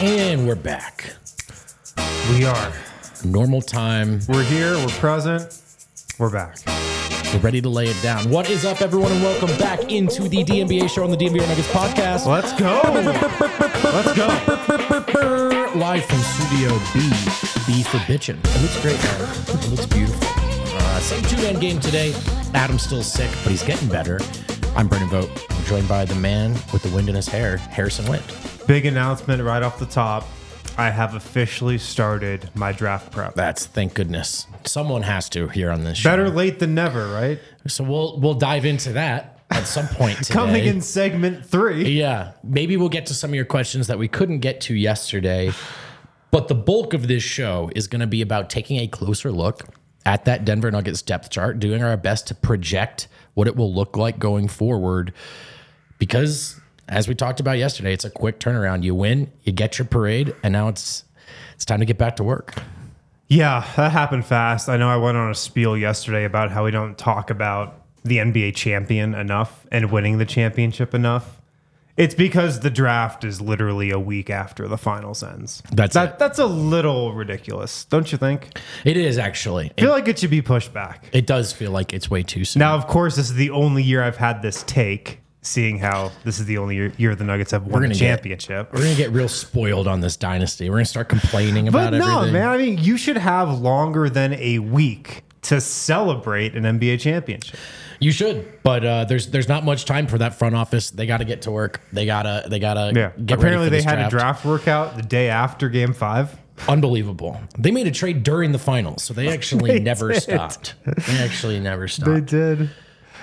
And we're back. We are. Normal time. We're here. We're present. We're back. We're ready to lay it down. What is up, everyone, and welcome back into the DNVR show on the DNVR Nuggets podcast. Let's go. Let's go. Live from Studio B. B for bitchin'. It looks great, man. It looks beautiful. Uh, same two-man game today. Adam's still sick, but he's getting better. I'm Brendan Vogt. I'm joined by the man with the wind in his hair, Harrison Wind. Big announcement right off the top. I have officially started my draft prep. That's thank goodness. Someone has to here on this show. Better late than never, right? So we'll we'll dive into that at some point today. Coming in segment three. Yeah, maybe we'll get to some of your questions that we couldn't get to yesterday. But the bulk of this show is going to be about taking a closer look at that Denver Nuggets depth chart, doing our best to project what it will look like going forward. Because as we talked about yesterday, it's a quick turnaround. You win, you get your parade, and now it's it's time to get back to work. Yeah, that happened fast. I know I went on a spiel yesterday about how we don't talk about the NBA champion enough and winning the championship enough. It's because the draft is literally a week after the finals ends. That's that, it. That's a little ridiculous, don't you think? It is actually. I feel It, like it should be pushed back. it does feel like it's way too soon. Now, of course, this is the only year I've had this take, seeing how this is the only year, year the Nuggets have won a gonna get- championship. We're gonna get real spoiled on this dynasty. We're gonna start complaining about But no, everything. man. I mean, you should have longer than a week to celebrate an NBA championship. You should, but uh, there's there's not much time for that front office. They got to get to work. They gotta they gotta Yeah. Get Apparently, they had a draft workout the day after Game Five. Unbelievable. They made a trade during the finals, so they actually They never did. stopped. They actually never stopped. They did.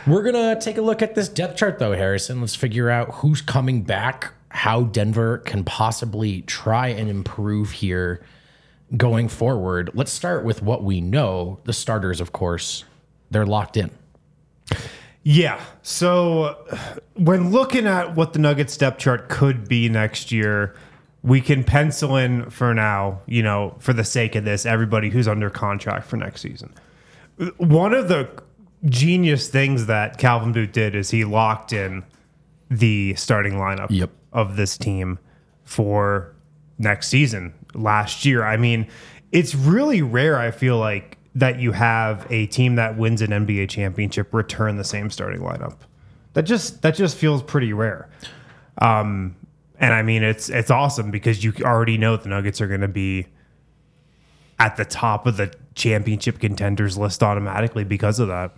We're gonna take a look at this depth chart, though, Harrison. Let's figure out who's coming back, how Denver can possibly try and improve here going forward. Let's start with what we know. The starters, of course, they're locked in. Yeah. So when looking at what the Nuggets depth chart could be next year, we can pencil in for now, you know, for the sake of this, everybody who's under contract for next season. One of the genius things that Calvin Booth did is he locked in the starting lineup Yep. of this team for next season. Last year, I mean, it's really rare. I feel like that you have a team that wins an NBA championship return the same starting lineup. That just that just feels pretty rare. Um, and I mean, it's it's awesome because you already know the Nuggets are going to be at the top of the championship contenders list automatically because of that.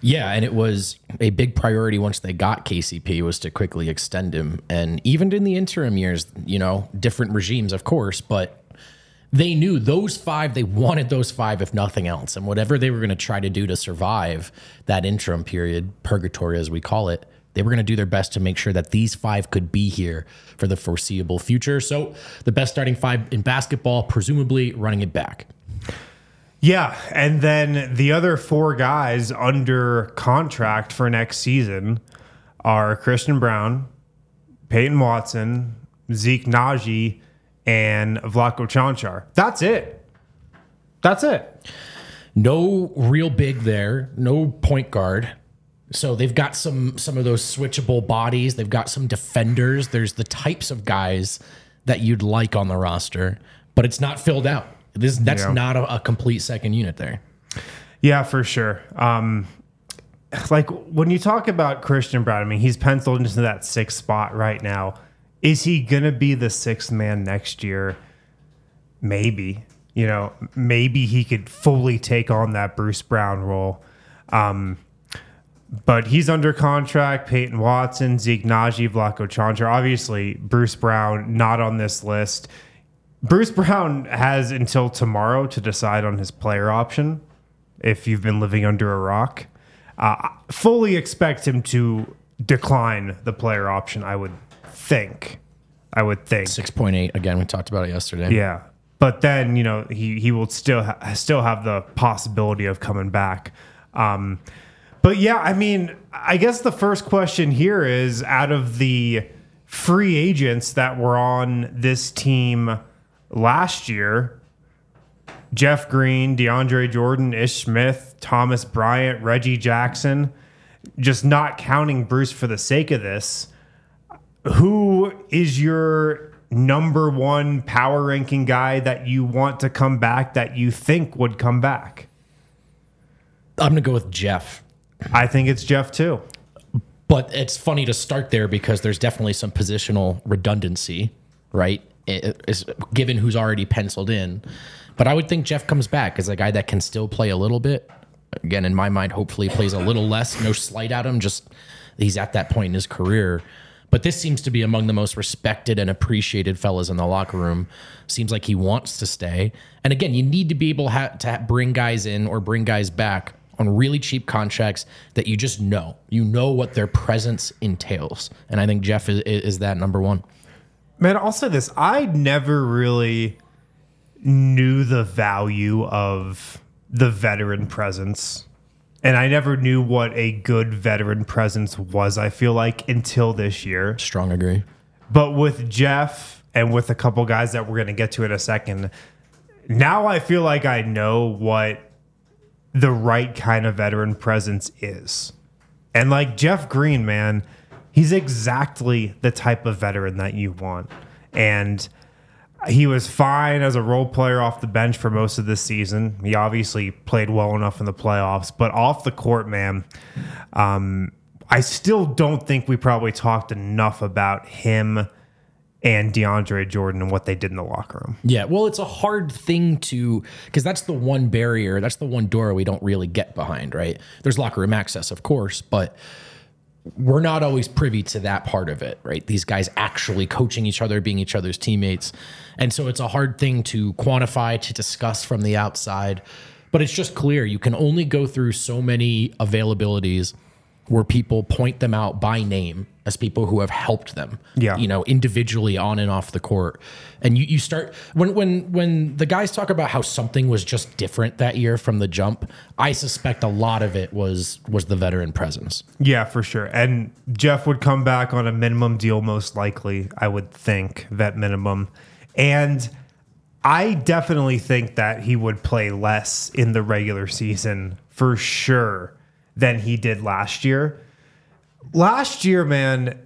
Yeah, and it was a big priority once they got KCP was to quickly extend him. And even in the interim years, you know, different regimes, of course, but they knew those five, they wanted those five, if nothing else. And whatever they were going to try to do to survive that interim period, purgatory as we call it, they were going to do their best to make sure that these five could be here for the foreseeable future. So the best starting five in basketball, presumably running it back. Yeah, and then the other four guys under contract for next season are Christian Braun, Peyton Watson, Zeke Nnaji, and Vlatko Cancar. That's it. That's it. No real big there, no point guard. So they've got some some of those switchable bodies. They've got some defenders. There's the types of guys that you'd like on the roster, but it's not filled out. This that's Yeah. not a, a complete second unit there. Yeah, for sure. Um, like when you talk about Christian Braun, I mean, he's penciled into that sixth spot right now. Is he going to be the sixth man next year? Maybe. You know, maybe he could fully take on that Bruce Brown role. Um, but he's under contract. Peyton Watson, Zeke Nnaji, Vlatko Cancar. Obviously, Bruce Brown not on this list. Bruce Brown has until tomorrow to decide on his player option. If you've been living under a rock, uh, fully expect him to decline the player option. I would think. I would think six point eight again. We talked about it yesterday. Yeah, but then you know he he will still ha- still have the possibility of coming back. Um, but yeah, I mean, I guess the first question here is out of the free agents that were on this team last year, Jeff Green, DeAndre Jordan, Ish Smith, Thomas Bryant, Reggie Jackson, just not counting Bruce for the sake of this, who is your number one power ranking guy that you want to come back that you think would come back? I'm going to go with Jeff. I think it's Jeff too. But it's funny to start there because there's definitely some positional redundancy, right? It's given who's already penciled in. But I would think Jeff comes back as a guy that can still play a little bit. Again, in my mind, hopefully plays a little less. No slight at him, just he's at that point in his career. But this seems to be among the most respected and appreciated fellas in the locker room. Seems like he wants to stay. And again, you need to be able to bring guys in or bring guys back on really cheap contracts that you just know. You know what their presence entails. And I think Jeff is, is that number one. Man, I'll say this. I never really knew the value of the veteran presence. And I never knew what a good veteran presence was, I feel like, until this year. Strong agree. But with Jeff and with a couple guys that we're going to get to in a second, now I feel like I know what the right kind of veteran presence is. And like Jeff Green, man, he's exactly the type of veteran that you want. And he was fine as a role player off the bench for most of this season. He obviously played well enough in the playoffs, but off the court, man, um, I still don't think we probably talked enough about him and DeAndre Jordan and what they did in the locker room. Yeah, well, it's a hard thing to because that's the one barrier, that's the one door we don't really get behind, right? There's locker room access, of course, but we're not always privy to that part of it, right? These guys actually coaching each other, being each other's teammates. And so it's a hard thing to quantify, to discuss from the outside. But it's just clear you can only go through so many availabilities where people point them out by name as people who have helped them. Yeah. You know, individually on and off the court. And you, you start when when when the guys talk about how something was just different that year from the jump, I suspect a lot of it was was the veteran presence. Yeah, for sure. And Jeff would come back on a minimum deal most likely, I would think, vet minimum. And I definitely think that he would play less in the regular season for sure than he did last year. Last year, man,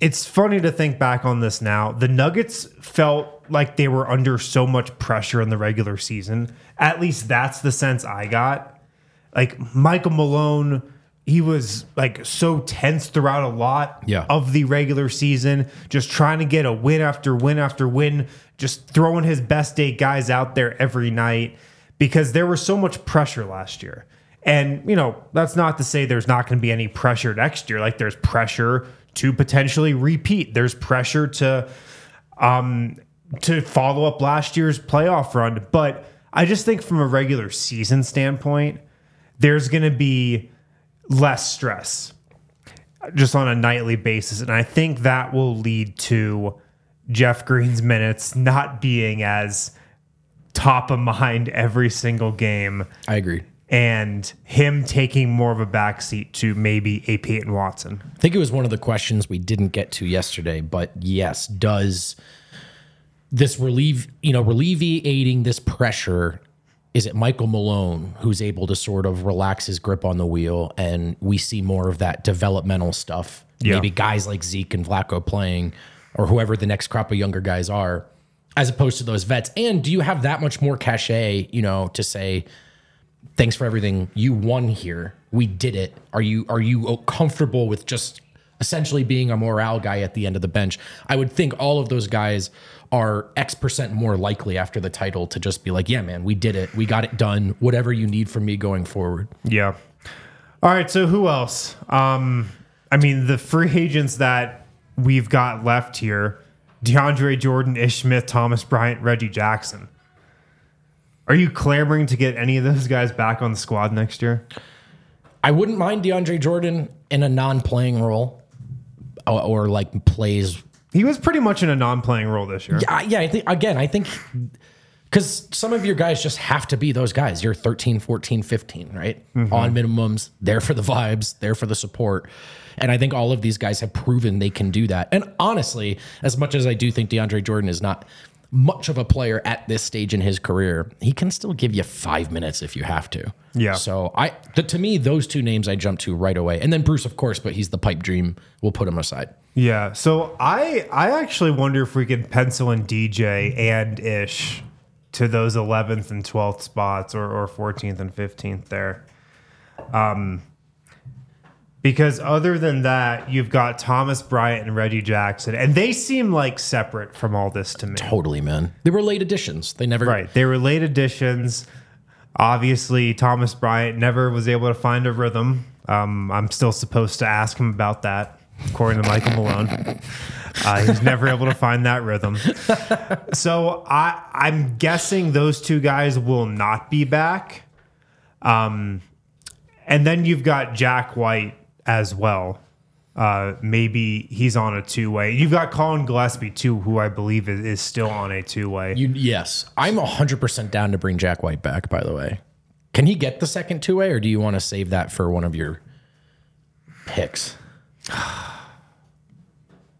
it's funny to think back on this now. The Nuggets felt like they were under so much pressure in the regular season. At least that's the sense I got. Like Michael Malone, he was like so tense throughout a lot yeah. of the regular season, just trying to get a win after win after win, just throwing his best eight guys out there every night because there was so much pressure last year. And, you know, that's not to say there's not going to be any pressure next year. Like there's pressure to potentially repeat. There's pressure to um to follow up last year's playoff run, but I just think from a regular season standpoint, there's going to be less stress just on a nightly basis and I think that will lead to Jeff Green's minutes not being as top of mind every single game. I agree and him taking more of a backseat to maybe a Peyton Watson. I think it was one of the questions we didn't get to yesterday, but yes, does this relieve, you know, alleviating this pressure? Is it Michael Malone who's able to sort of relax his grip on the wheel and we see more of that developmental stuff? Yeah. Maybe guys like Zeke and Vlatko playing or whoever the next crop of younger guys are, as opposed to those vets. And do you have that much more cachet, you know, to say, thanks for everything you won here we did it are you are you comfortable with just essentially being a morale guy at the end of the bench. I would think all of those guys are X percent more likely after the title to just be like, yeah, man, we did it. We got it done. Whatever you need from me going forward. Yeah. All right. So who else? Um, I mean, the free agents that we've got left here DeAndre Jordan, Ish Smith, Thomas Bryant, Reggie Jackson. Are you clamoring to get any of those guys back on the squad next year? I wouldn't mind DeAndre Jordan in a non playing role or, or, like plays. He was pretty much in a non playing role this year. Yeah. Yeah. I think, again, I think because some of your guys just have to be those guys. You're 13, 14, 15, right? Mm-hmm. On minimums, there for the vibes, there for the support. And I think all of these guys have proven they can do that. And honestly, as much as I do think DeAndre Jordan is not much of a player at this stage in his career, he can still give you five minutes if you have to. Yeah. So I, th- to me, those two names I jump to right away, and then Bruce, of course, but he's the pipe dream. We'll put him aside. Yeah. So I, I actually wonder if we can pencil in DJ and Ish to those 11th and 12th spots, or, or 14th and 15th there. Um, because other than that, you've got Thomas Bryant and Reggie Jackson, and they seem like separate from all this to me. Totally, man. They were late additions. They never right. They were late additions. Obviously, Thomas Bryant never was able to find a rhythm. Um, I'm still supposed to ask him about that, according to Michael Malone. Uh, he's never able to find that rhythm. So I, I'm guessing those two guys will not be back. Um, and then you've got Jack White as well. Uh, maybe he's on a two way. You've got Collin Gillespie too, who I believe is, is still on a two way. yes, I'm hundred percent down to bring Jack White back. By the way, can he get the second two way, or do you want to save that for one of your picks?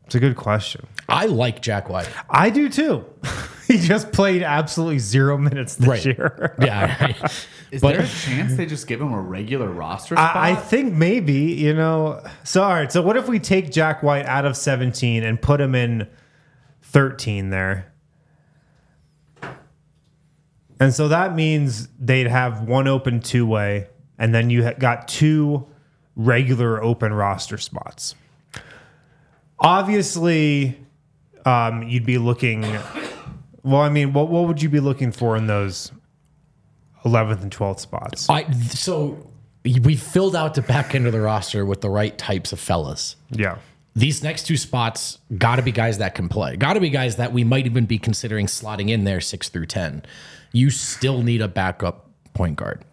It's a good question. I like Jack White. I do too. he just played absolutely zero minutes this right. year. yeah. Right. Is but, there a chance they just give him a regular roster spot? I, I, think maybe, you know. So, all right. So, what if we take Jack White out of 17 and put him in 13 there? And so that means they'd have one open two way, and then you got two regular open roster spots. Obviously, um, you'd be looking. Well, I mean, what what would you be looking for in those eleventh and twelfth spots? I so we filled out the back end of the roster with the right types of fellas. Yeah. These next two spots got to be guys that can play. Got to be guys that we might even be considering slotting in there six through ten. You still need a backup point guard.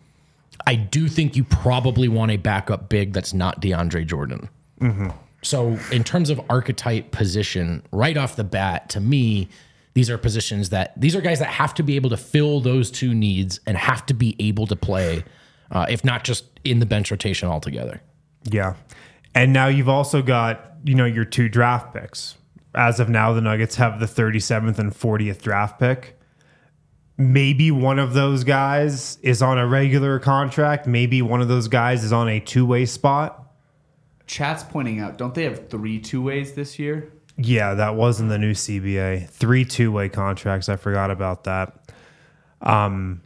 I do think you probably want a backup big that's not DeAndre Jordan. Mm-hmm. So, in terms of archetype position, right off the bat, to me, these are positions that these are guys that have to be able to fill those two needs and have to be able to play, uh, if not just in the bench rotation altogether. Yeah. And now you've also got, you know, your two draft picks. As of now, the Nuggets have the 37th and 40th draft pick. Maybe one of those guys is on a regular contract. Maybe one of those guys is on a two way spot. Chat's pointing out, don't they have three two ways this year? Yeah, that was in the new CBA. Three two way contracts. I forgot about that. Um,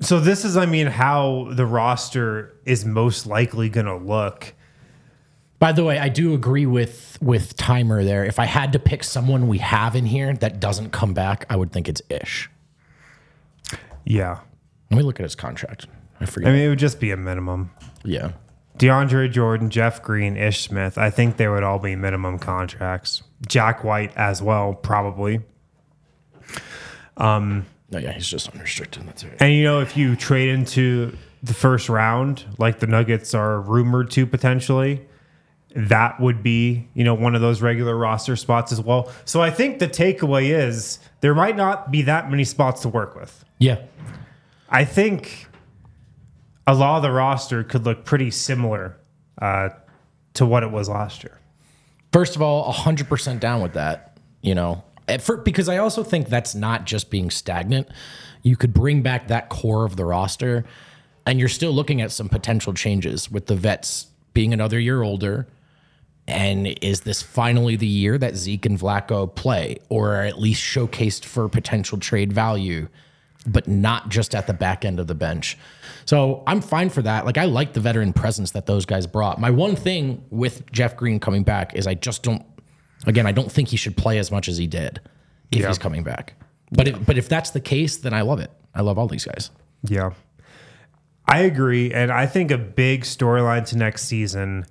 so this is, I mean, how the roster is most likely going to look. By the way, I do agree with with Timer there. If I had to pick someone we have in here that doesn't come back, I would think it's Ish. Yeah. Let me look at his contract. I forget. I mean, it would just be a minimum. Yeah. DeAndre Jordan, Jeff Green, Ish Smith, I think they would all be minimum contracts. Jack White as well, probably. Um, no, yeah, he's just unrestricted. That's right. And you know, if you trade into the first round, like the Nuggets are rumored to potentially, that would be you know one of those regular roster spots as well. So I think the takeaway is there might not be that many spots to work with. Yeah, I think a lot of the roster could look pretty similar uh, to what it was last year. First of all, 100% down with that, you know, for, because I also think that's not just being stagnant. You could bring back that core of the roster, and you're still looking at some potential changes with the vets being another year older. And is this finally the year that Zeke and Vlatko play, or are at least showcased for potential trade value? But not just at the back end of the bench. So I'm fine for that. Like I like the veteran presence that those guys brought. My one thing with Jeff Green coming back is I just don't. Again, I don't think he should play as much as he did if Yeah. he's coming back. But if, but if that's the case, then I love it. I love all these guys. Yeah. I agree. And I think a big storyline to next season,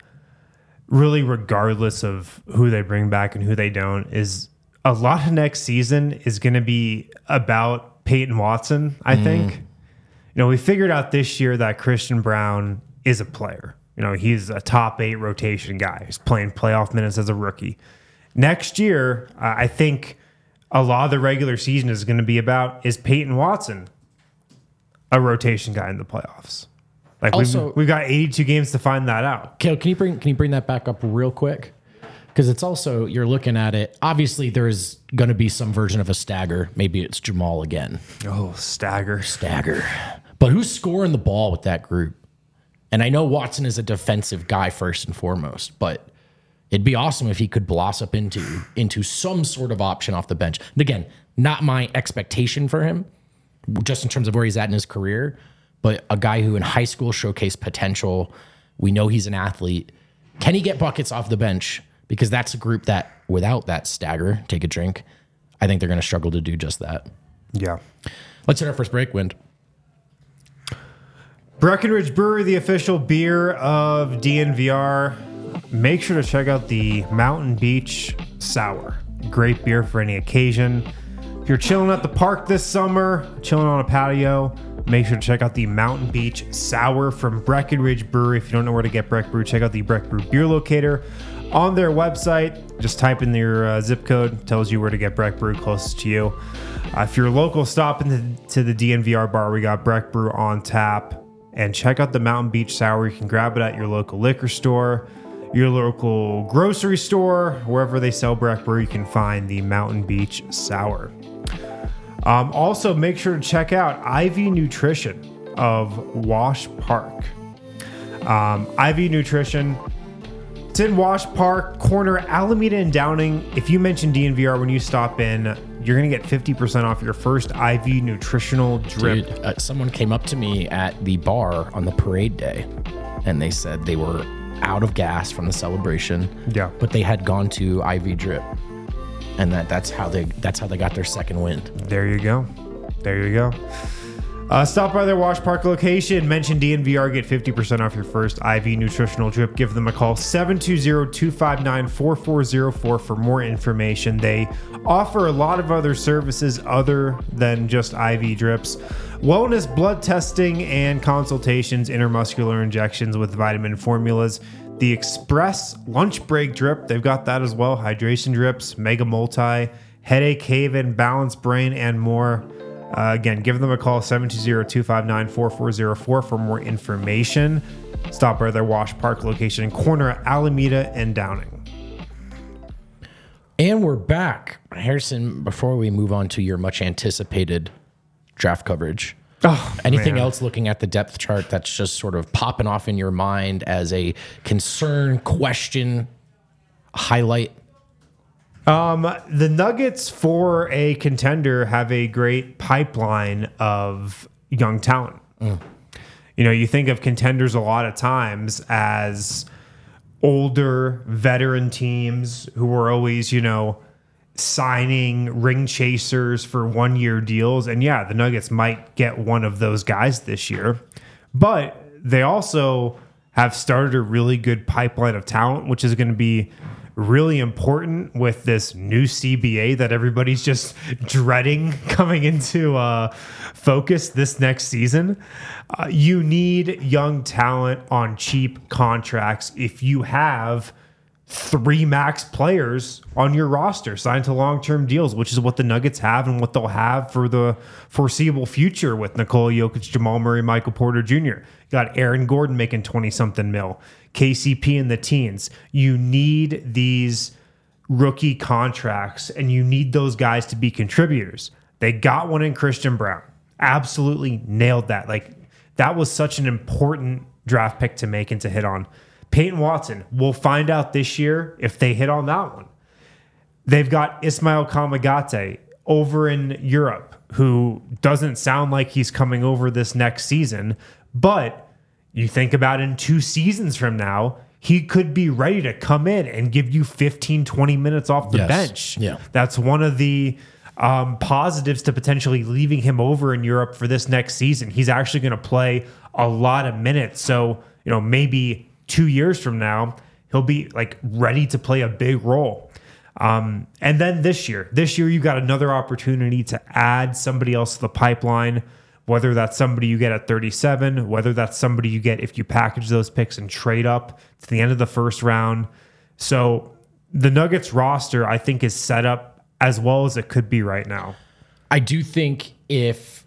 really regardless of who they bring back and who they don't, is a lot of next season is going to be about Peyton Watson, I think. You know, we figured out this year that Christian Braun is a player. You know, he's a top eight rotation guy. He's playing playoff minutes as a rookie. Next year, uh, I think a lot of the regular season is going to be about is Peyton Watson a rotation guy in the playoffs. Like Also- we've, we've got 82 games to find that out. Kale, can you bring can you bring that back up real quick? Because it's also you're looking at it. Obviously, there's going to be some version of a stagger. Maybe it's Jamal again. Oh, stagger. Stagger. But who's scoring the ball with that group? And I know Watson is a defensive guy first and foremost, but it'd be awesome if he could blossom into into some sort of option off the bench. And again, not my expectation for him, just in terms of where he's at in his career, but a guy who in high school showcased potential. We know he's an athlete. Can he get buckets off the bench? Because that's a group that, without that stagger, take a drink, I think they're going to struggle to do just that. Yeah. Let's hit our first break, Wind. Breckenridge Brewery, the official beer of DNVR. Make sure to check out the Mountain Beach Sour. Great beer for any occasion. If you're chilling at the park this summer, chilling on a patio, make sure to check out the Mountain Beach Sour from Breckenridge Brewery. If you don't know where to get Breck Brew, check out the Breck Brew Beer Locator on their website. Just type in your uh, zip code, tells you where to get Breck Brew closest to you. Uh, if you're local, stop into to the DNVR bar. We got Breck Brew on tap and check out the Mountain Beach Sour. You can grab it at your local liquor store, your local grocery store, wherever they sell Breck Brew. You can find the Mountain Beach Sour. Um, also, make sure to check out IV Nutrition of Wash Park. Um, IV Nutrition. It's in Wash Park, corner Alameda and Downing. If you mention DNVR when you stop in, you're going to get 50% off your first IV nutritional drip. Dude, uh, someone came up to me at the bar on the parade day and they said they were out of gas from the celebration. Yeah. But they had gone to IV drip. And that that's how they that's how they got their second wind. There you go. There you go. Uh, stop by their Wash Park location. Mention DNVR. Get 50% off your first IV nutritional drip. Give them a call 720-259-4404 for more information. They offer a lot of other services other than just IV drips. Wellness blood testing and consultations, intermuscular injections with vitamin formulas. The Express lunch break drip, they've got that as well. Hydration drips, Mega Multi, Headache Haven, Balance Brain, and more. Uh, again, give them a call 720-259-4404 for more information. Stop by their Wash Park location in corner Alameda and Downing. And we're back. Harrison, before we move on to your much anticipated draft coverage. Oh, Anything man. else looking at the depth chart that's just sort of popping off in your mind as a concern, question, highlight? Um, the Nuggets for a contender have a great pipeline of young talent. You know, you think of contenders a lot of times as older veteran teams who are always, you know, signing ring chasers for one year deals. And yeah, the Nuggets might get one of those guys this year, but they also have started a really good pipeline of talent, which is going to be really important with this new CBA that everybody's just dreading coming into uh, focus this next season. Uh, you need young talent on cheap contracts if you have three max players on your roster signed to long-term deals, which is what the Nuggets have and what they'll have for the foreseeable future with Nikola Jokic, Jamal Murray, Michael Porter Jr. You got Aaron Gordon making 20 something mil, KCP in the teens. You need these rookie contracts and you need those guys to be contributors. They got one in Christian Braun. Absolutely nailed that. Like that was such an important draft pick to make and to hit on. Peyton Watson, we'll find out this year if they hit on that one. They've got Ismael Kamagate, over in Europe who doesn't sound like he's coming over this next season, but you think about in two seasons from now, he could be ready to come in and give you 15, 20 minutes off the Yes. bench. Yeah. That's one of the um, positives to potentially leaving him over in Europe for this next season. He's actually going to play a lot of minutes. So, you know, maybe two years from now, he'll be like ready to play a big role. Um, and then this year, this year, you've got another opportunity to add somebody else to the pipeline, whether that's somebody you get at 37, whether that's somebody you get if you package those picks and trade up to the end of the first round. So the Nuggets roster, I think, is set up as well as it could be right now. I do think if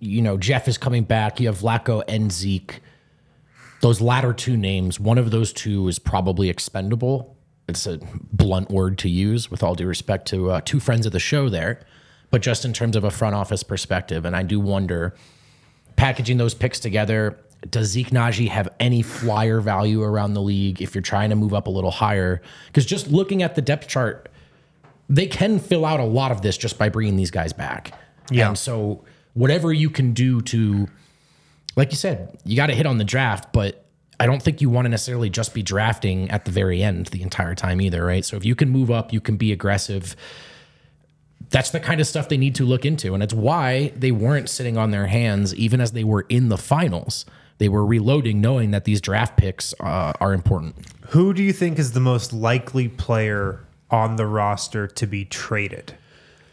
you know Jeff is coming back, you have Vlatko and Zeke. Those latter two names, one of those two is probably expendable. It's a blunt word to use, with all due respect to uh, two friends of the show there, but just in terms of a front office perspective, and I do wonder, packaging those picks together, does Zeke Nnaji have any flyer value around the league if you're trying to move up a little higher? Because just looking at the depth chart, they can fill out a lot of this just by bringing these guys back. Yeah. And so whatever you can do to, like you said, you got to hit on the draft, but I don't think you want to necessarily just be drafting at the very end the entire time either, right? So if you can move up, you can be aggressive. That's the kind of stuff they need to look into. And it's why they weren't sitting on their hands even as they were in the finals. They were reloading, knowing that these draft picks uh, are important. Who do you think is the most likely player on the roster to be traded?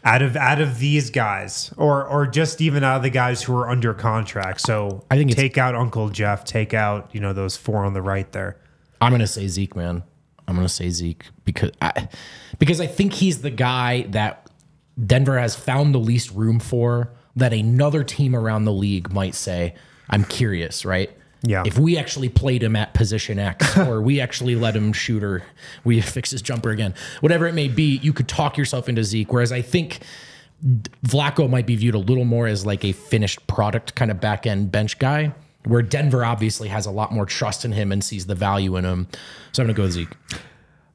Out of out of these guys, or or just even out of the guys who are under contract. So I think take out Uncle Jeff, take out you know those four on the right there. I'm gonna say Zeke, man. I'm gonna say Zeke because I because I think he's the guy that Denver has found the least room for that another team around the league might say, I'm curious, right? Yeah. If we actually played him at position X or we actually let him shoot or we fix his jumper again, whatever it may be, you could talk yourself into Zeke. Whereas I think Vlatko might be viewed a little more as like a finished product kind of back end bench guy, where Denver obviously has a lot more trust in him and sees the value in him. So I'm gonna go with Zeke.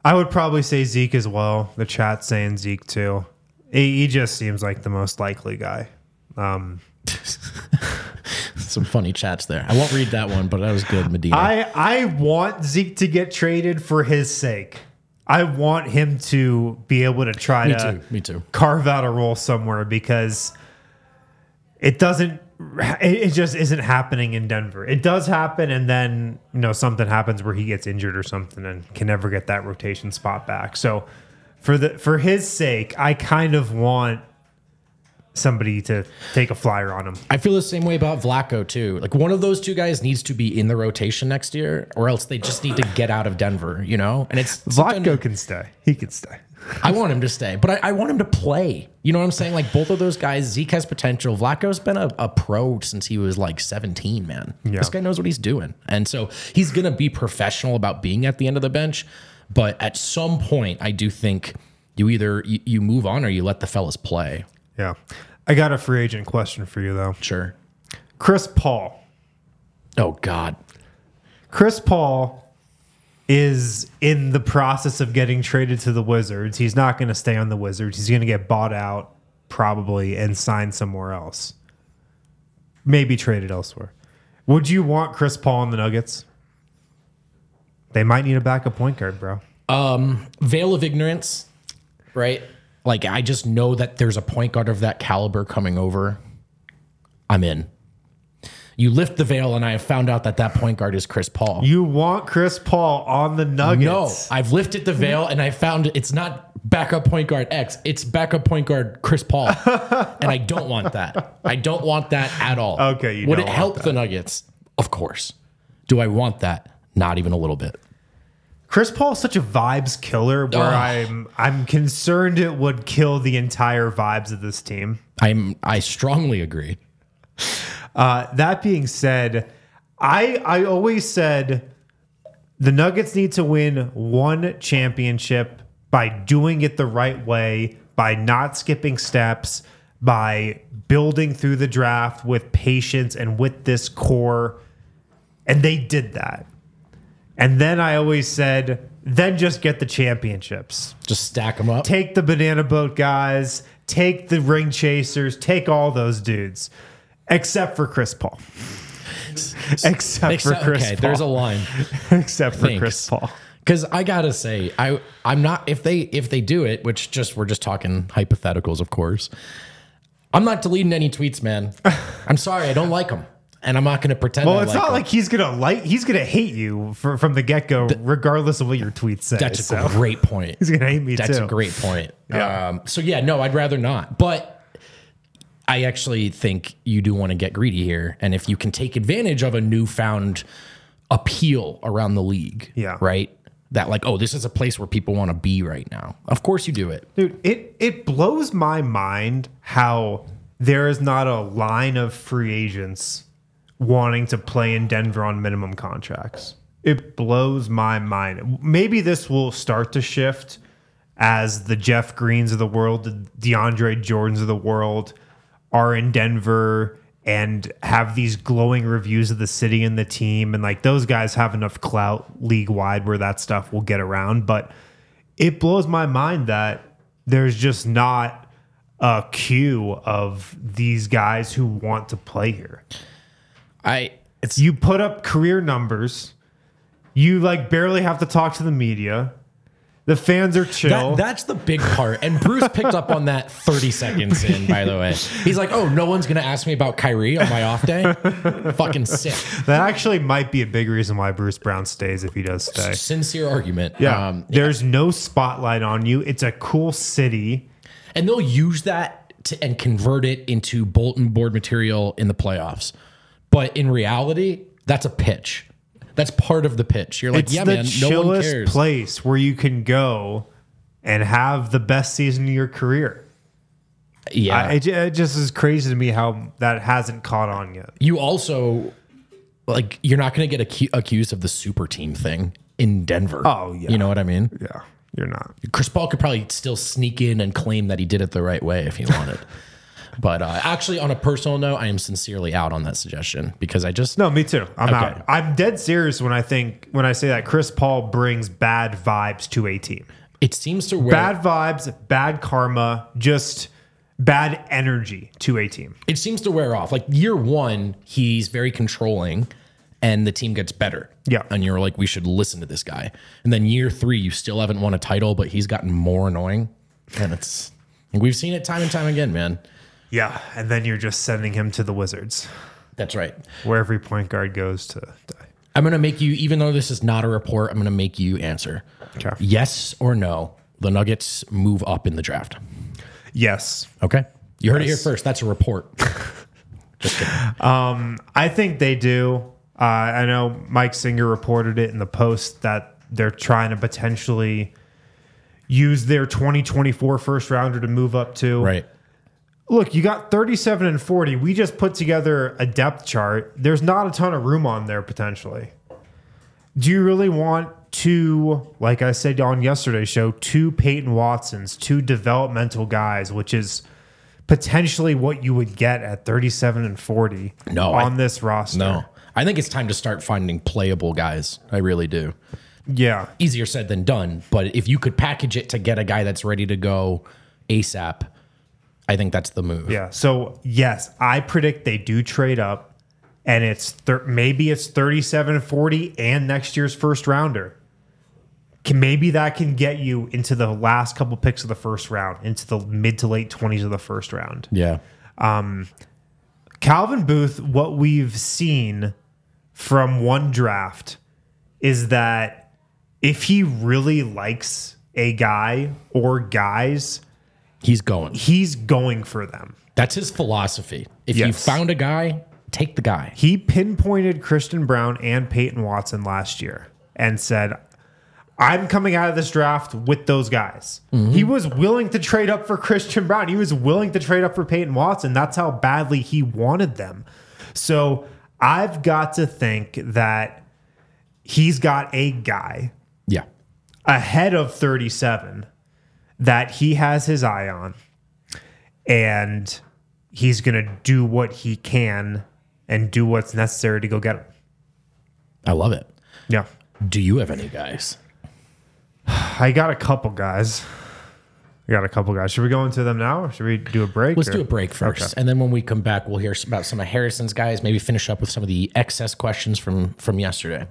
I would probably say Zeke as well. The chat's saying Zeke too. He, he just seems like the most likely guy. Um, Some funny chats there. I won't read that one, but that was good, Medina. I I want Zeke to get traded for his sake. I want him to be able to try Me to too, me too. carve out a role somewhere because it doesn't it it just isn't happening in Denver. It does happen and then, you know, something happens where he gets injured or something and can never get that rotation spot back. So for the for his sake, I kind of want somebody to take a flyer on him. I feel the same way about Vlatko too. Like one of those two guys needs to be in the rotation next year, or else they just need to get out of Denver, you know? And it's Vlatko can stay. He can stay. I want him to stay, but I, I want him to play. You know what I'm saying? Like both of those guys, Zeke has potential. Vlatko's been a, a pro since he was like 17, man. Yeah. This guy knows what he's doing. And so he's going to be professional about being at the end of the bench. But at some point, I do think you either you, you move on or you let the fellas play. Yeah. I got a free agent question for you though. Sure. Chris Paul. Oh, God. Chris Paul is in the process of getting traded to the Wizards. He's not going to stay on the Wizards. He's going to get bought out probably and signed somewhere else. Maybe traded elsewhere. Would you want Chris Paul in the Nuggets? They might need a backup point guard, bro. Um, veil of ignorance, right? Like I just know that there's a point guard of that caliber coming over. I'm in. You lift the veil, and I have found out that that point guard is Chris Paul. You want Chris Paul on the Nuggets? no, I've lifted the veil, and I found it's not backup point guard X. It's backup point guard Chris Paul, and I don't want that. I don't want that at all. Okay, you would it help that. the Nuggets? Of course. Do I want that? Not even a little bit. Chris Paul is such a vibes killer where. I'm I'm concerned it would kill the entire vibes of this team. I'm. I strongly agree. Uh, that being said, I I always said the Nuggets need to win one championship by doing it the right way, by not skipping steps, by building through the draft with patience and with this core. And they did that. And then I always said then just get the championships. Just stack them up. Take the banana boat guys, take the ring chasers, take all those dudes, except for Chris Paul. except, Except- for Chris okay, Paul. there's a line. except for Thanks. Chris Paul. Because I gotta say, I I'm not if they if they do it, which just we're just talking hypotheticals, of course. I'm not deleting any tweets, man. I'm sorry, I don't like them, and I'm not gonna pretend. Well, I it's like not like he's gonna like he's gonna hate you for, from the get go, regardless of what your tweets say. That's a so. great point. He's gonna hate me too. That's too. a great point. Yeah. Um, so yeah, no, I'd rather not. But I actually think you do want to get greedy here, and if you can take advantage of a newfound appeal around the league, Yeah. right. That like, oh, this is a place where people want to be right now. Of course you do it. Dude, it it blows my mind how there is not a line of free agents wanting to play in Denver on minimum contracts. It blows my mind. Maybe this will start to shift as the Jeff Greens of the world, the DeAndre Jordans of the world are in Denver and have these glowing reviews of the city and the team. And like those guys have enough clout league wide where that stuff will get around. But it blows my mind that there's just not a queue of these guys who want to play here. I it's You put up career numbers, you like barely have to talk to the media. The fans are chill. That, that's the big part. And Bruce picked up on that 30 seconds in, by the way. He's like, oh, no one's going to ask me about Kyrie on my off day? Fucking sick. that actually might be a big reason why Bruce Brown stays if he does stay. Sincere argument. Yeah. Um, There's no spotlight on you. It's a cool city. and they'll use that to, and convert it into bulletin board material in the playoffs. But in reality, that's a pitch. That's part of the pitch. You're like, it's yeah, the man, no one chillest cares. place where you can go and have the best season of your career. yeah. I, it, it just is crazy to me how that hasn't caught on yet. you also, like, you're not going to get acu- accused of the super team thing in Denver. Oh, yeah. You know what I mean? Yeah, you're not. Chris Paul could probably still sneak in and claim that he did it the right way if he wanted. but uh, actually, on a personal note, I am sincerely out on that suggestion because I just No, me too. I'm Okay. out. I'm dead serious when I think when I say that Chris Paul brings bad vibes to a team. it seems to where Bad vibes, bad karma, just bad energy to a team. it seems to wear off. Like year one, he's very controlling, and the team gets better. Yeah. and you're like, we should listen to this guy. And then year three, you still haven't won a title, but he's gotten more annoying, and it's we've seen it time and time again, man. Yeah, and then you're just sending him to the Wizards, That's right. where every point guard goes to die. I'm gonna make you, even though this is not a report, I'm gonna make you answer. Okay. Yes or no? The Nuggets move up in the draft. Yes, Okay. You heard it here first. That's a report. Just. I think they do. Uh, I know Mike Singer reported it in the post that they're trying to potentially use their 2024 first rounder to move up to. Right. Look, you got 37 and 40. We just put together a depth chart. There's not a ton of room on there potentially. Do you really want two, like I said on yesterday's show, two Peyton Watsons, two developmental guys, which is potentially what you would get at 37 and 40 No, I- on this roster? No. I think it's time to start finding playable guys. I really do. Yeah. Easier said than done. But if you could package it to get a guy that's ready to go ASAP, I think that's the move. Yeah. So yes, I predict they do trade up, and it's thir- maybe it's 37 40 and next year's first rounder. Can maybe that can get you into the last couple picks of the first round, into the mid to late 20s of the first round. Yeah. Um, Calvin Booth, what we've seen from one draft is that if he really likes a guy or guys, He's going. he's going for them. That's his philosophy. If you found a guy, take the guy. He pinpointed Christian Braun and Peyton Watson last year and said, I'm coming out of this draft with those guys. Mm-hmm. He was willing to trade up for Christian Braun. He was willing to trade up for Peyton Watson. That's how badly he wanted them. So I've got to think that he's got a guy Yeah. ahead of 37 that he has his eye on and he's going to do what he can and do what's necessary to go get him. I love it. Yeah. Do you have any guys? I got a couple guys. I got a couple guys. Should we go into them now, or should we do a break? Let's or- do a break first, Okay. and then when we come back, we'll hear about some of Harrison's guys. Maybe finish up with some of the excess questions from from yesterday.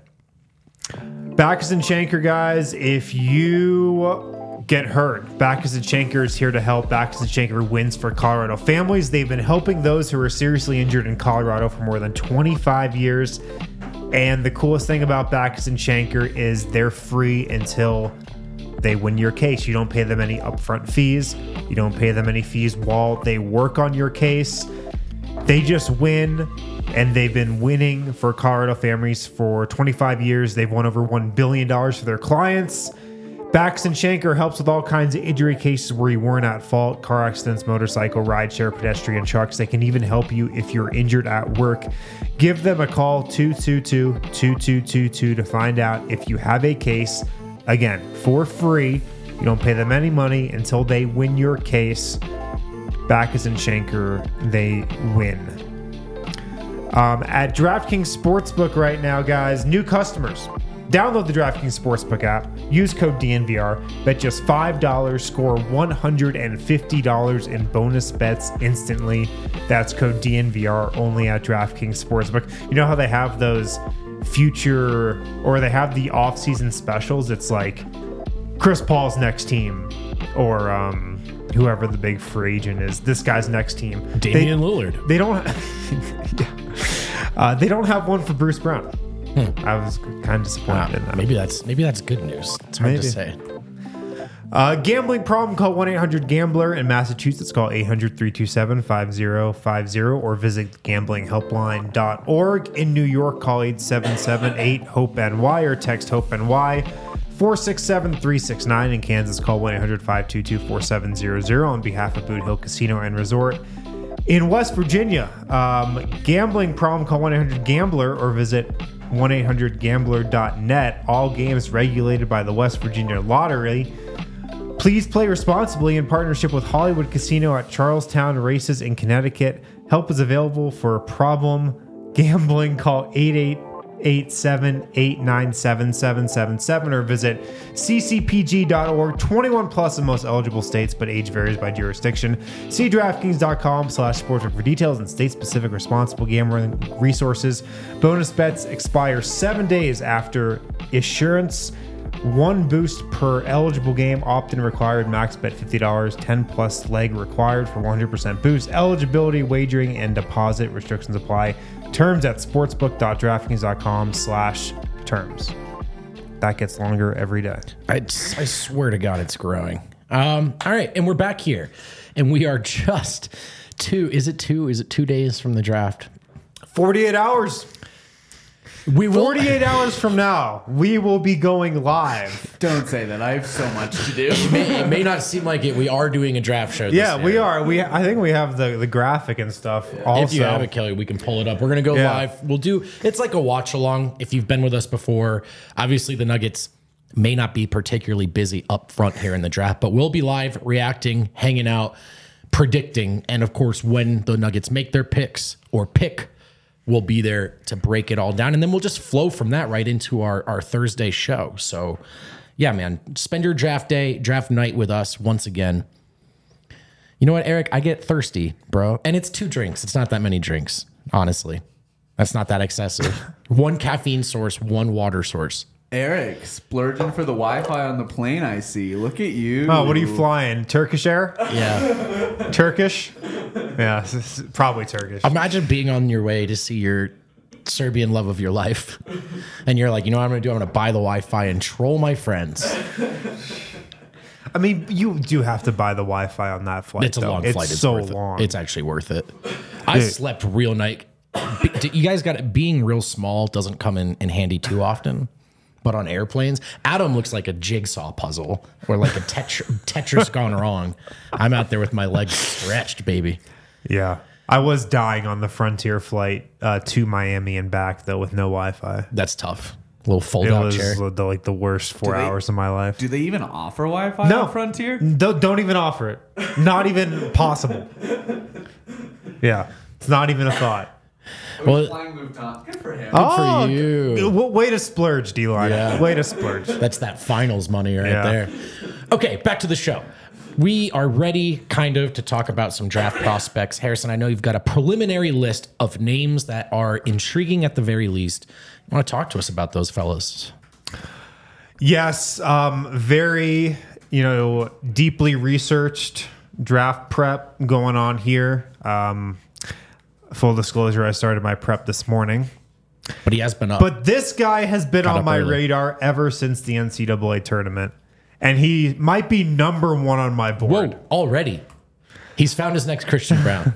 Bachus and Schanker, guys, if you get hurt, Bachus and Schanker is here to help. Bachus and Schanker wins for Colorado families. They've been helping those who are seriously injured in Colorado for more than 25 years. And the coolest thing about Bachus and Schanker is they're free until they win your case. You don't pay them any upfront fees. You don't pay them any fees while they work on your case. They just win, and they've been winning for Colorado families for 25 years. They've won over $1 billion for their clients. Bachus and Schanker helps with all kinds of injury cases where you weren't at fault car accidents, motorcycle, rideshare, pedestrian trucks. They can even help you if you're injured at work. Give them a call 222 2222 to find out if you have a case. Again, for free. You don't pay them any money until they win your case. Bachus and Schanker, they win. Um, at DraftKings Sportsbook right now, guys, new customers. Download the DraftKings Sportsbook app. Use code DNVR. Bet just $5. Score $150 in bonus bets instantly. That's code DNVR only at DraftKings Sportsbook. You know how they have those future or they have the off-season specials? It's like Chris Paul's next team or um, whoever the big free agent is. This guy's next team. They- Damian Lillard. they don't. yeah. uh, they don't have one for Bruce Brown. I was kind of disappointed in. Ah, Maybe that's maybe that's good news. It's hard Maybe. to say. Uh, gambling problem? Call one eight hundred Gambler in Massachusetts. Call 800-327-5050 or visit gamblinghelpline.org. In New York, call eight seven seven eight Hope NY or text Hope NY. 467-369 in Kansas, call 1-800-522-4700 on behalf of Boot Hill Casino and Resort. In West Virginia, um, gambling problem, call 1-800-GAMBLER or visit 1-800-GAMBLER.net. All games regulated by the West Virginia Lottery. Please play responsibly in partnership with Hollywood Casino at Charlestown Races in Connecticut. Help is available for a problem gambling. Call 8887-897-7777 or visit ccpg.org. 21 plus in most eligible states, but age varies by jurisdiction. See DraftKings.com slash sportsbook for details and state-specific responsible gambling resources. Bonus bets expire seven days after issuance. One boost per eligible game, opt in required, max bet $50, 10 plus leg required for 100% boost. Eligibility, wagering, and deposit restrictions apply. Terms at sportsbook.draftkings.com slash terms. That gets longer every day. I, I swear to God, it's growing. Um, all right, and we're back here, and we are just two. Is it two? Is it two days from the draft? 48 hours. We will. 48 hours from now, we will be going live. Don't say that. I have so much to do. May, it may not seem like it. We are doing a draft show. This Yeah, we are. We I think we have the, the graphic and stuff. Also, If you have it, Kelly, we can pull it up. We're gonna go Yeah. live. We'll do. It's like a watch along. If you've been with us before, obviously the Nuggets may not be particularly busy up front here in the draft, but we'll be live, reacting, hanging out, predicting, and of course, when the Nuggets make their picks or pick, we'll be there to break it all down, and then we'll just flow from that right into our our Thursday show. So, yeah, man, spend your draft day, draft night with us once again. You know what, Eric? I get thirsty, bro. And it's two drinks. It's not that many drinks, honestly. That's not that excessive. one caffeine source, one water source. Eric, splurging for the Wi-Fi on the plane. I see. Look at you. Oh, what are you flying? Turkish Air? Yeah. Turkish? Yeah, this is probably Turkish. Imagine being on your way to see your Serbian love of your life. And you're like, you know what I'm going to do? I'm going to buy the Wi Fi and troll my friends. I mean, you do have to buy the Wi-Fi on that flight. It's a though. long it's flight. It's so long. It. It's actually worth it. I Dude. slept real night. You guys got it. Being real small doesn't come in, in handy too often. But on airplanes, Adam looks like a jigsaw puzzle or like a tetr- Tetris gone wrong. I'm out there with my legs stretched, baby. yeah. I was dying on the Frontier flight uh, to Miami and back though with no Wi-Fi. That's tough. little fold It out was chair. the, like the worst four they- hours of my life. Do they even offer Wi-Fi no, on Frontier? Don't, don't even offer it. Not even possible. Yeah, it's not even a thought. Well- flying Lufthansa. Good for him. for you. g- w- way to splurge, D line. Yeah. Way to splurge. That's that finals money right Yeah. there. Okay, back to the show. We are ready, kind of, to talk about some draft prospects. Harrison, I know you've got a preliminary list of names that are intriguing at the very least. You want to talk to us about those fellas? Yes, um, very you know deeply researched draft prep going on here. Um, full disclosure, I started my prep this morning, But he has been up. but this guy has been Got on up my early. radar ever since the NCAA tournament, and he might be number one on my board. Whoa, already. He's found his next Christian Braun.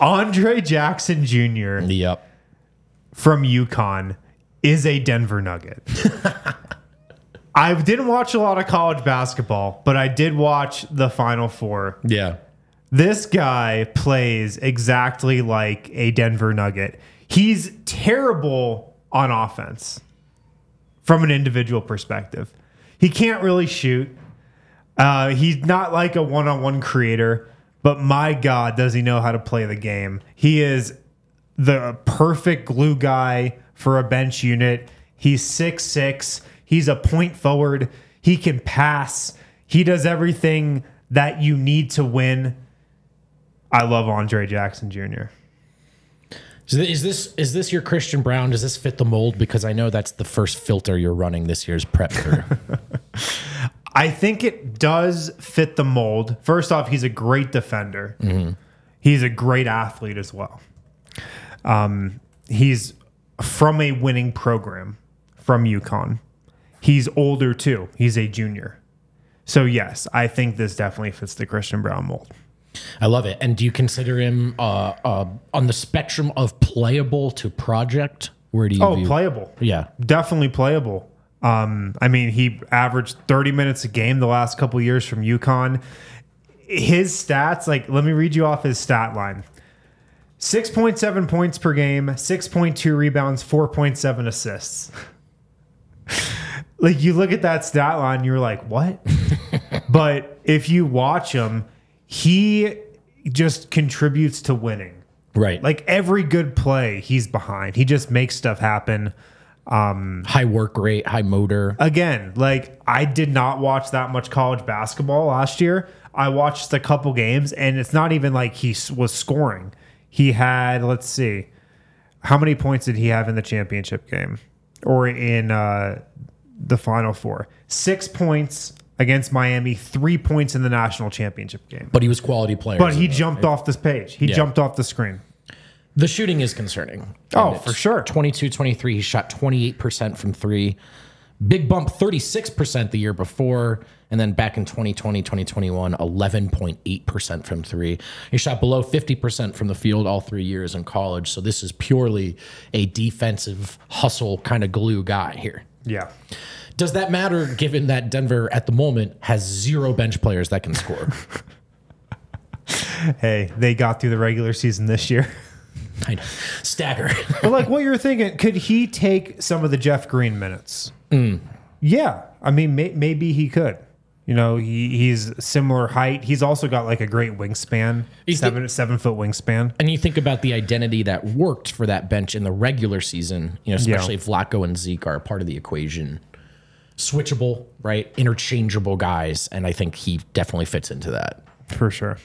Andre Jackson Jr. yep. from UConn is a Denver Nugget. I didn't watch a lot of college basketball, but I did watch the Final Four. Yeah. This guy plays exactly like a Denver Nugget. He's terrible on offense from an individual perspective. He can't really shoot. Uh, he's not like a one on one creator, but my God, does he know how to play the game? He is the perfect glue guy for a bench unit. He's six six. He's a point forward. He can pass. He does everything that you need to win. I love Andre Jackson Jr. Is Is this is this your Christian Braun? Does this fit the mold? Because I know that's the first filter you're running this year's prep through. I think it does fit the mold. First off, he's a great defender. He's a great athlete as well. Um, he's from a winning program from UConn. He's older too. He's a junior. So yes, I think this definitely fits the Christian Braun mold. I love it. And do you consider him uh, uh, on the spectrum of playable to project? Where do you? Oh, view- playable. Yeah. definitely playable. Um, I mean, he averaged 30 minutes a game the last couple years from UConn. His stats, like, let me read you off his stat line 6.7 points per game, 6.2 rebounds, 4.7 assists. like, you look at that stat line, you're like, what? but if you watch him, he just contributes to winning. Right. Like every good play, he's behind. He just makes stuff happen. Um, high work rate, high motor. again, like I did not watch that much college basketball last year. I watched a couple games, and it's not even like he was scoring. He had, let's see, how many points did he have in the championship game or in uh, the Final Four? Six points against Miami, three points in the national championship game. But he was quality player. But he jumped off this page. He Yeah. jumped off the screen. The shooting is concerning. Oh, for sure. 22 23. He shot 28% from three. Big bump 36% the year before. And then back in 2020, 2021, 11.8% from three. He shot below 50% from the field all three years in college. So this is purely a defensive hustle kind of glue guy here. Yeah. Does that matter given that Denver at the moment has zero bench players that can score? Hey, they got through the regular season this year. I know. Stagger. But like what you're thinking, could he take some of the Jeff Green minutes? Mm. Yeah, I mean, may, maybe he could. You know, he, he's similar height. He's also got like a great wingspan, He's seven seven foot wingspan. And you think about the identity that worked for that bench in the regular season, you know, especially if Vlatko and Zeke are part of the equation. Switchable, right? Interchangeable guys. And I think he definitely fits into that. For sure.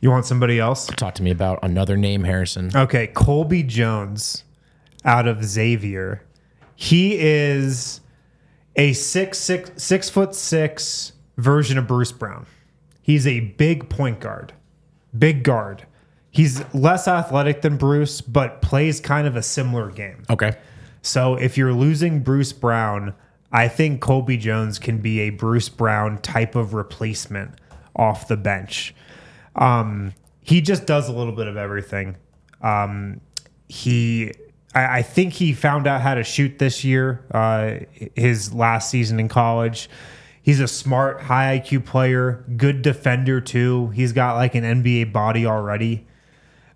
You want somebody else? Talk to me about another name, Harrison. Okay, Colby Jones out of Xavier. He is a six six six foot six version of Bruce Brown. He's a big point guard, big guard. He's less athletic than Bruce, but plays kind of a similar game. Okay. So if you're losing Bruce Brown, I think Colby Jones can be a Bruce Brown type of replacement off the bench. Um, he just does a little bit of everything. Um, he, I, I think he found out how to shoot this year, uh, his last season in college. He's a smart, high IQ player, good defender too. He's got like an NBA body already.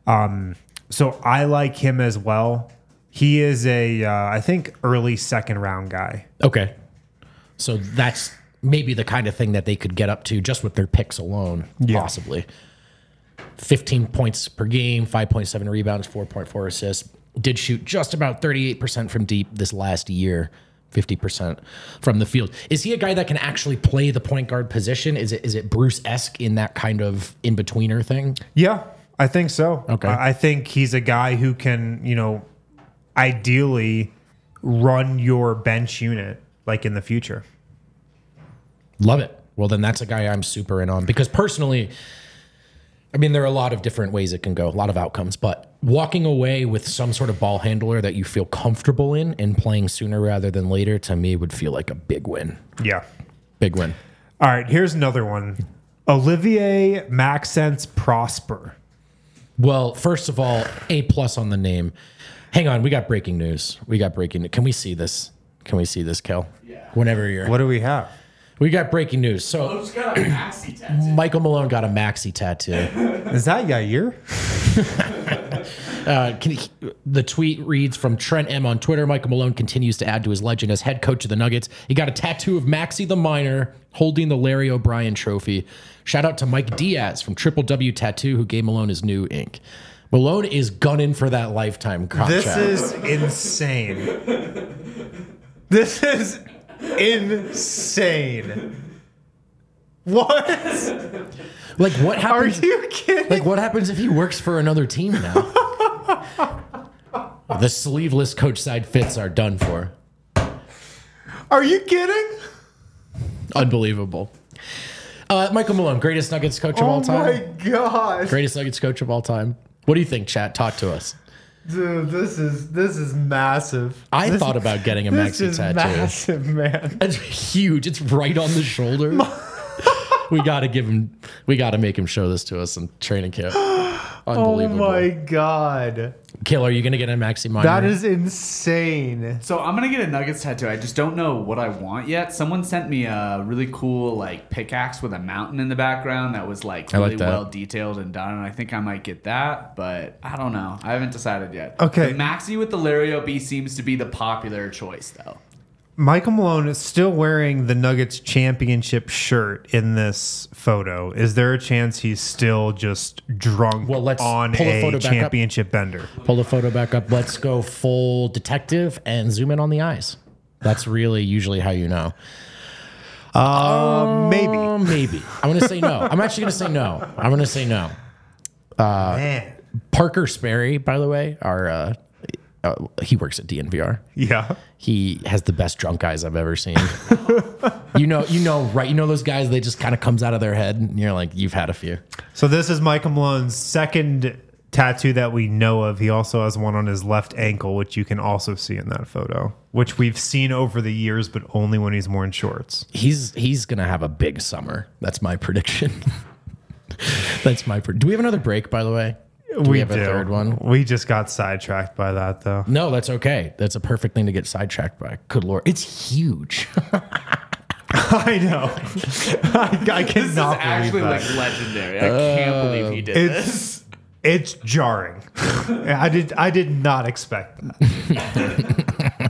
Um, so I like him as well. He is a, uh, I think, early second round guy. Okay. So that's maybe the kind of thing that they could get up to just with their picks alone, Yeah. possibly. 15 points per game, 5.7 rebounds, 4.4 assists. Did shoot just about 38% from deep this last year, 50% from the field. Is he a guy that can actually play the point guard position? Is it is it Bruce esque in that kind of in betweener thing? Yeah, I think so. Okay. I I think he's a guy who can, you know, ideally run your bench unit like in the future. Love it. Well, then that's a guy I'm super in on because personally, I mean, there are a lot of different ways it can go, a lot of outcomes, but walking away with some sort of ball handler that you feel comfortable in and playing sooner rather than later to me would feel like a big win. Yeah. Big win. All right, here's another one. Olivier Maxence Prosper. Well, first of all, A plus on the name. Hang on, we got breaking news. We got breaking. Can we see this? Can we see this, Kel? Yeah. Whenever you're. What do we have? We got breaking news. So got a Maxie tattoo. Michael Malone got a Maxie tattoo. Is that Yair? Uh, can he, the tweet reads from Trent M on Twitter. Michael Malone continues to add to his legend as head coach of the Nuggets. He got a tattoo of Maxie the Miner holding the Larry O'Brien trophy. Shout out to Mike Diaz from Triple W Tattoo who gave Malone his new ink. Malone is gunning for that lifetime contract. This is insane. This is insane. What? like what happens? Are you kidding? Like what happens if he works for another team now? the sleeveless coach side fits are done for. Are you kidding? Unbelievable. Uh, Michael Malone, greatest Nuggets coach of all time. Oh my god. Greatest Nuggets coach of all time. What do you think, chat? Talk to us. Dude, this is this is massive. I This- thought about getting a This Maxie is tattoo. massive, man. It's huge. It's right on the shoulder. we got to give him. We got to make him show this to us in training camp. Oh my god. Kill, are you gonna get a Maxie Miner? That is insane. So I'm gonna get a Nuggets tattoo. I just don't know what I want yet. Someone sent me a really cool like pickaxe with a mountain in the background that was like I like really well detailed and done. And I think I might get that, but I don't know. I haven't decided yet. Okay. The Maxie with the Larry OB seems to be the popular choice though. Michael Malone is still wearing the Nuggets championship shirt in this photo. Is there a chance he's still just drunk Well, let's on pull a photo back up. championship bender? Pull the photo back up. Let's go full detective and zoom in on the eyes. That's really usually how you know. Uh, maybe. Um, maybe. I'm gonna say no. I'm actually gonna say no. I'm gonna say no. Man. Parker Sperry, by the way, our uh, uh, he works at DNVR. Yeah. He has the best drunk eyes I've ever seen. you know, you know, right? You know those guys. They just kind of comes out of their head, and you're like, you've had a few. So this is Michael Malone's second tattoo that we know of. He also has one on his left ankle, which you can also see in that photo, which we've seen over the years, but only when he's wearing shorts. He's he's gonna have a big summer. That's my prediction. That's my. Pre- Do we have another break? By the way, do we, have a third one? We just got sidetracked by that, though. No, that's okay. That's a perfect thing to get sidetracked by. Good lord, it's huge. I know. I, I This is cannot actually believe that. like legendary. I can't believe he did this. It's it's jarring. I did I did not expect that.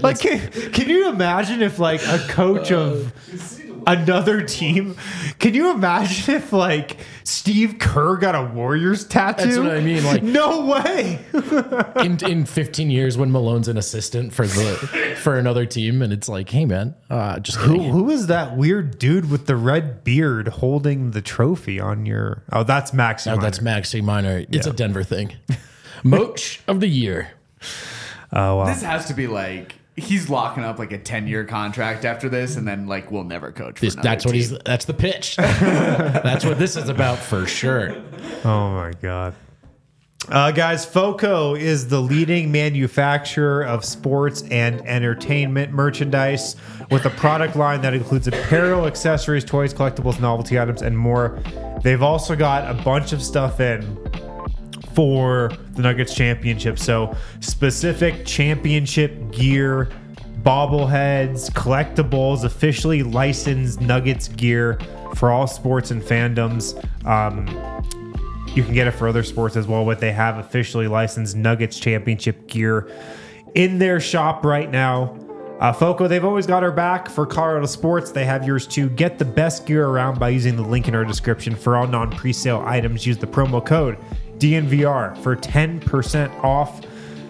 like can, can you imagine if like a coach of another team can you imagine if like Steve Kerr got a Warriors tattoo? That's what I mean, like- no way. in in 15 years, when Malone's an assistant for the for another team, and it's like, hey man, uh, just Who, kidding. who is that weird dude with the red beard holding the trophy on your? Oh, that's Max. Oh, that's Maxie Miner. It's a Denver thing. Moach of the year. Oh wow. This has to be like he's locking up like a 10 year contract after this, and then like we'll never coach. For This, another that's what team. he's. That's the pitch. that's what this is about for sure. Oh my god. Uh, guys, FOCO is the leading manufacturer of sports and entertainment merchandise with a product line that includes apparel, accessories, toys, collectibles, novelty items, and more. They've also got a bunch of stuff in for the Nuggets championship. So, specific championship gear, bobbleheads, collectibles, officially licensed Nuggets gear for all sports and fandoms. Um, you can get it for other sports as well, but they have officially licensed Nuggets championship gear in their shop right now. Uh, Foco, they've always got our back for Colorado sports. They have yours too. Get the best gear around by using the link in our description. For all non presale items, use the promo code DNVR for 10% off.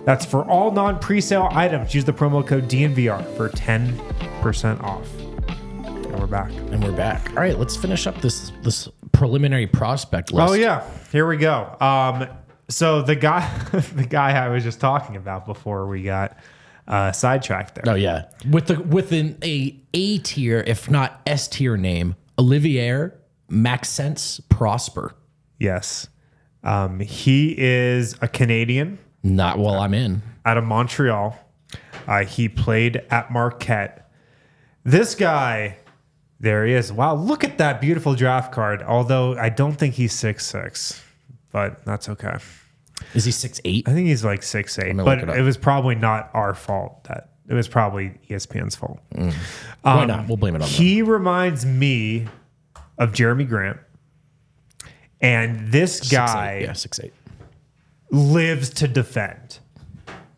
That's for all non presale items. Use the promo code DNVR for 10% off. And we're back. And we're back. All right, let's finish up this this preliminary prospect list. Oh yeah, here we go. Um, so the guy, the guy I was just talking about before we got uh, sidetracked there. Oh yeah, with the with an a A tier, if not S tier name, Olivier Maxence Prosper. Yes, um, he is a Canadian Not while I'm in. out of Montreal. Uh, he played at Marquette. This guy, there he is. Wow, look at that beautiful draft card. Although I don't think he's six six, but that's okay. Is he six eight? I think he's like six eight, but it it, was probably not our fault. That it was probably ESPN's fault. Why not? We'll blame it on them. He reminds me of Jerami Grant, and this Six, guy eight. yeah, six eight. lives to defend.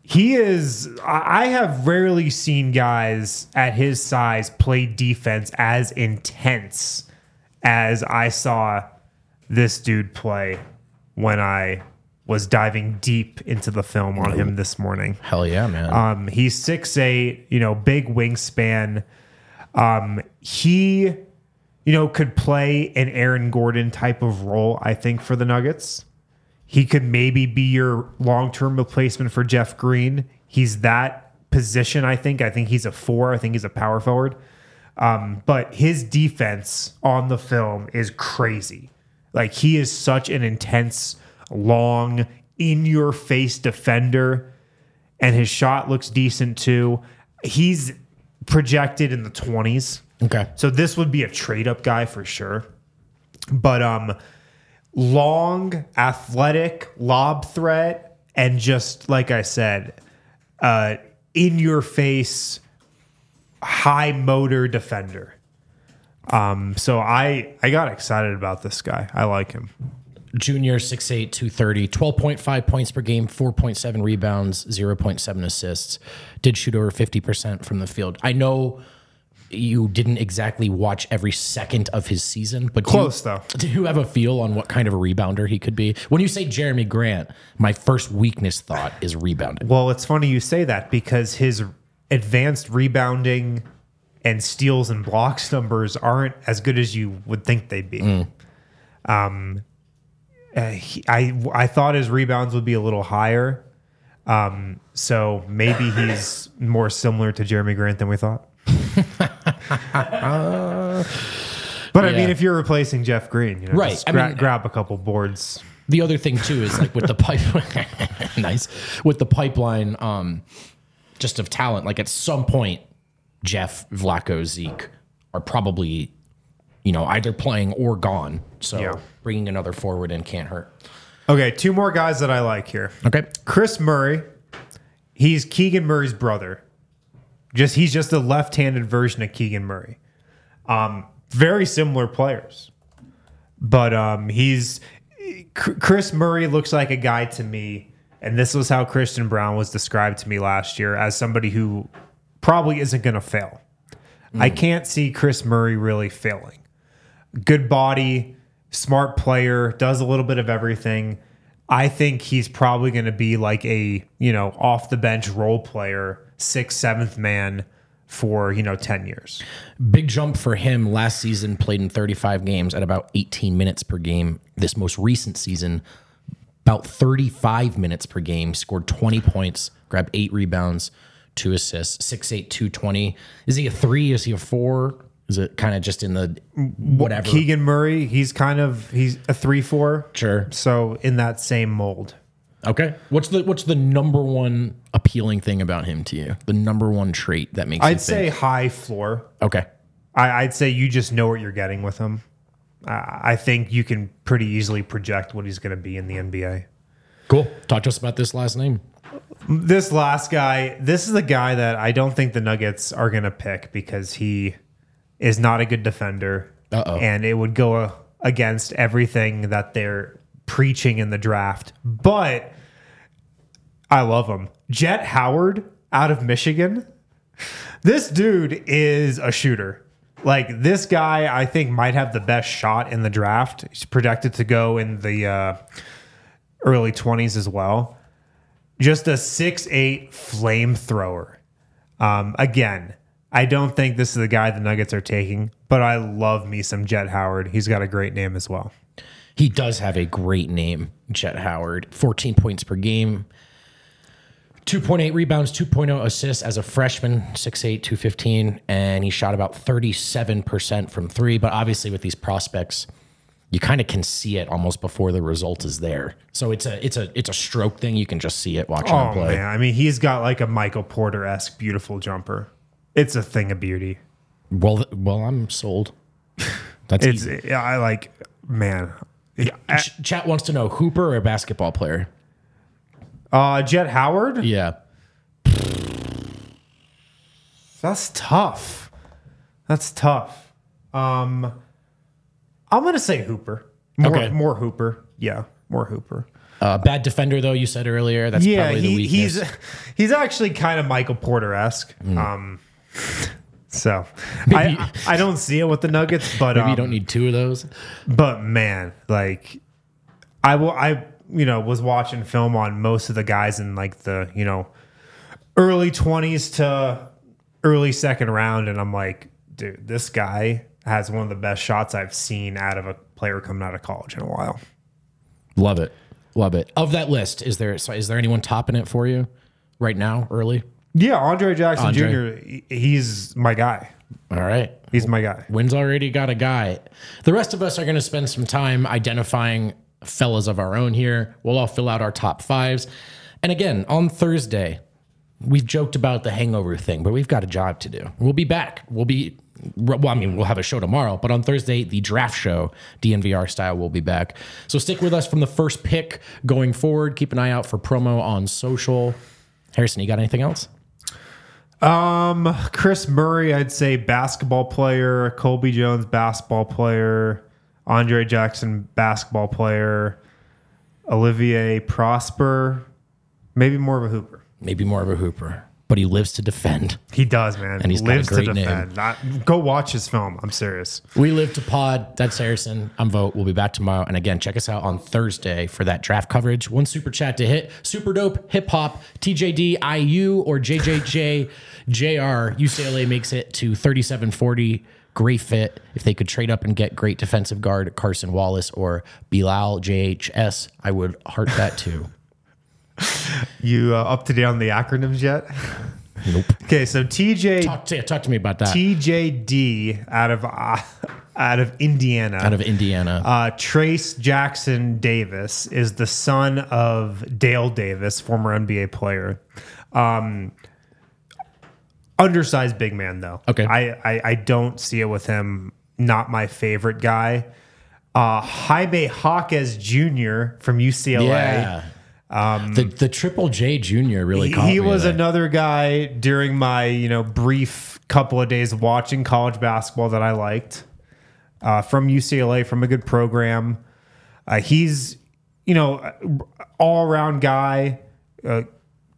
He is. I have rarely seen guys at his size play defense as intense as I saw this dude play when I was diving deep into the film on him this morning. Hell yeah, man. Um, he's six eight, you know, big wingspan. Um, he, you know, could play an Aaron Gordon type of role, I think, for the Nuggets. He could maybe be your long term replacement for Jeff Green. He's that position, I think. I think he's a four. I think he's a power forward. Um, but his defense on the film is crazy. Like he is such an intense, long, in your face defender and his shot looks decent too. He's projected in the 20s. Okay. So this would be a trade up guy for sure. But um long, athletic, lob threat and just like I said, uh in your face high motor defender. Um so I I got excited about this guy. I like him. Junior 6'8, 230, 12.5 points per game, 4.7 rebounds, 0.7 assists. Did shoot over 50% from the field. I know you didn't exactly watch every second of his season, but do you- Close, though. Do you have a feel on what kind of a rebounder he could be? When you say Jerami Grant, my first weakness thought is rebounding. Well, it's funny you say that because his advanced rebounding and steals and blocks numbers aren't as good as you would think they'd be. Um, uh, he, I I thought his rebounds would be a little higher. Um, so maybe he's more similar to Jerami Grant than we thought. but I Yeah. mean, if you're replacing Jeff Green, you know, Right. just I gra- mean- grab a couple boards. The other thing too is like with the pipe, nice with the pipeline, um, just of talent. Like at some point, Jeff, Vlatko, Zeke are probably, you know, either playing or gone. So Yeah. bringing another forward in can't hurt. Okay, two more guys that I like here. Okay, Chris Murray, he's Keegan Murray's brother. Just he's just a left-handed version of Keegan Murray. Um, very similar players, but um, he's Chris Murray looks like a guy to me, and this was how Christian Braun was described to me last year as somebody who probably isn't going to fail. I can't see Chris Murray really failing. Good body, smart player, does a little bit of everything. I think he's probably going to be like a, you know, off the bench role player, sixth, seventh man for, you know, 10 years. big jump for him. Last season, played in 35 games at about 18 minutes per game. This most recent season, about 35 minutes per game, scored 20 points, grabbed eight rebounds, two assists, 6'8, 220. Is he a three? Is he a four? Is it kind of just in the whatever? Keegan Murray, he's kind of, he's a 3 4. Sure. So in that same mold. Okay. What's the what's the number one appealing thing about him to you? The number one trait that makes you I'd say high floor. okay. I, I'd say you just know what you're getting with him. Uh, I think you can pretty easily project what he's going to be in the NBA. Cool. Talk to us about this last name. This last guy, this is the guy that I don't think the Nuggets are going to pick because he is not a good defender. Uh-oh. And it would go against everything that they're preaching in the draft. But I love him. Jet Howard out of Michigan. This dude is a shooter. Like this guy, I think might have the best shot in the draft. He's projected to go in the uh, early twenties as well. Just a six eight flamethrower. Um, again, I don't think this is the guy the Nuggets are taking, but I love me some Jet Howard. He's got a great name as well. He does have a great name, Jet Howard. 14 points per game, 2.8 rebounds, 2.0 assists as a freshman, 6'8, 215. And he shot about 37% from three. But obviously, with these prospects, you kind of can see it almost before the result is there. So it's a it's a it's a stroke thing. You can just see it watching him Oh play. man, I mean, he's got like a Michael Porter esque beautiful jumper. It's a thing of beauty. Well, well, I'm sold. That's It's easy. yeah, I like man. Yeah, Ch- Chat wants to know Hooper or basketball player. Uh, Jet Howard. Yeah, That's tough. That's tough. Um, I'm gonna say Hooper. More, Okay. more Hooper. Yeah, more Hooper. uh, bad defender though. You said earlier. That's yeah, probably the he, weakness. he's he's actually kind of Michael Porter esque. Um, so Maybe- I I don't see it with the Nuggets, but Maybe you um, don't need two of those. But man, like I will I you know was watching film on most of the guys in like the, you know, early 20s to early second round and I'm like, dude, this guy has one of the best shots I've seen out of a player coming out of college in a while. Love it, love it. Of that list, is there so is there anyone topping it for you right now? Early. Yeah, Andre Jackson Andre. Jr. He's my guy. All right. He's my guy. Wind's already got a guy. The rest of us are going to spend some time identifying fellas of our own here. We'll all fill out our top fives. And again, on Thursday, we've joked about the hangover thing, but we've got a job to do. We'll be back. We'll be, well, I mean, we'll have a show tomorrow, but on Thursday, the draft show, DNVR style, will be back. So stick with us from the first pick going forward. Keep an eye out for promo on social. Harrison, you got anything else? Um, Chris Murray, I'd say basketball player. Colby Jones, basketball player. Andre Jackson, basketball player. Olivier Prosper, maybe more of a hooper. Maybe more of a hooper, but he lives to defend. He does, man. And he's got a lives to great name. defend. Go watch his film. I'm serious. We live to pod. That's Harrison. I'm Vogt. We'll be back tomorrow. And again, check us out on Thursday for that draft coverage. One super chat to hit. Super dope, hip hop, TJD, IU, or JJJ, JR. UCLA makes it to 3740. Great fit. If they could trade up and get great defensive guard Carson Wallace or Bilal JHS, I would heart that too. You uh, up to date on the acronyms yet? Nope. Okay, so TJ Talk to, talk to me about that. TJD out of uh, out of Indiana. out of Indiana. Uh, Trayce Jackson Davis is the son of Dale Davis, former NBA player. Um, undersized big man though. Okay. I, I I don't see it with him. Not my favorite guy. Uh, Jaime Jaquez Jr. from UCLA. yeah. The, the Triple J Junior really caught Um, He me was there. another guy during my you know brief couple of days watching college basketball that I liked uh, from UCLA from a good program. Uh, he's you know all around guy. Uh,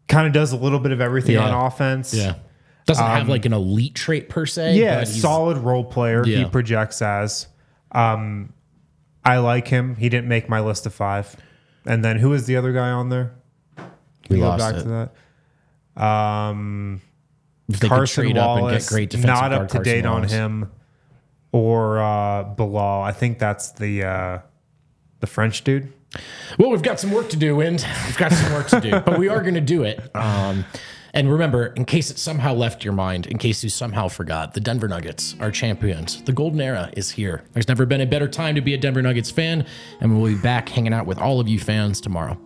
kind of does a little bit of everything Yeah. on offense. Yeah. Doesn't have like an elite trait per se. Um, Yeah, solid role player. He projects as. Um, I like him. He didn't make my list of five. And then who is the other guy on there? We Go lost back it. to that. Um, If they Carson could trade up and Wallace, get great defensive not up to Carson date on him, or uh, Bilal. I think that's the uh, the French dude. Well, we've got some work to do, and we've got some work to do, but we are going to do it. Um, and remember, in case it somehow left your mind, in case you somehow forgot, the Denver Nuggets are champions. The golden era is here. There's never been a better time to be a Denver Nuggets fan, and we'll be back hanging out with all of you fans tomorrow.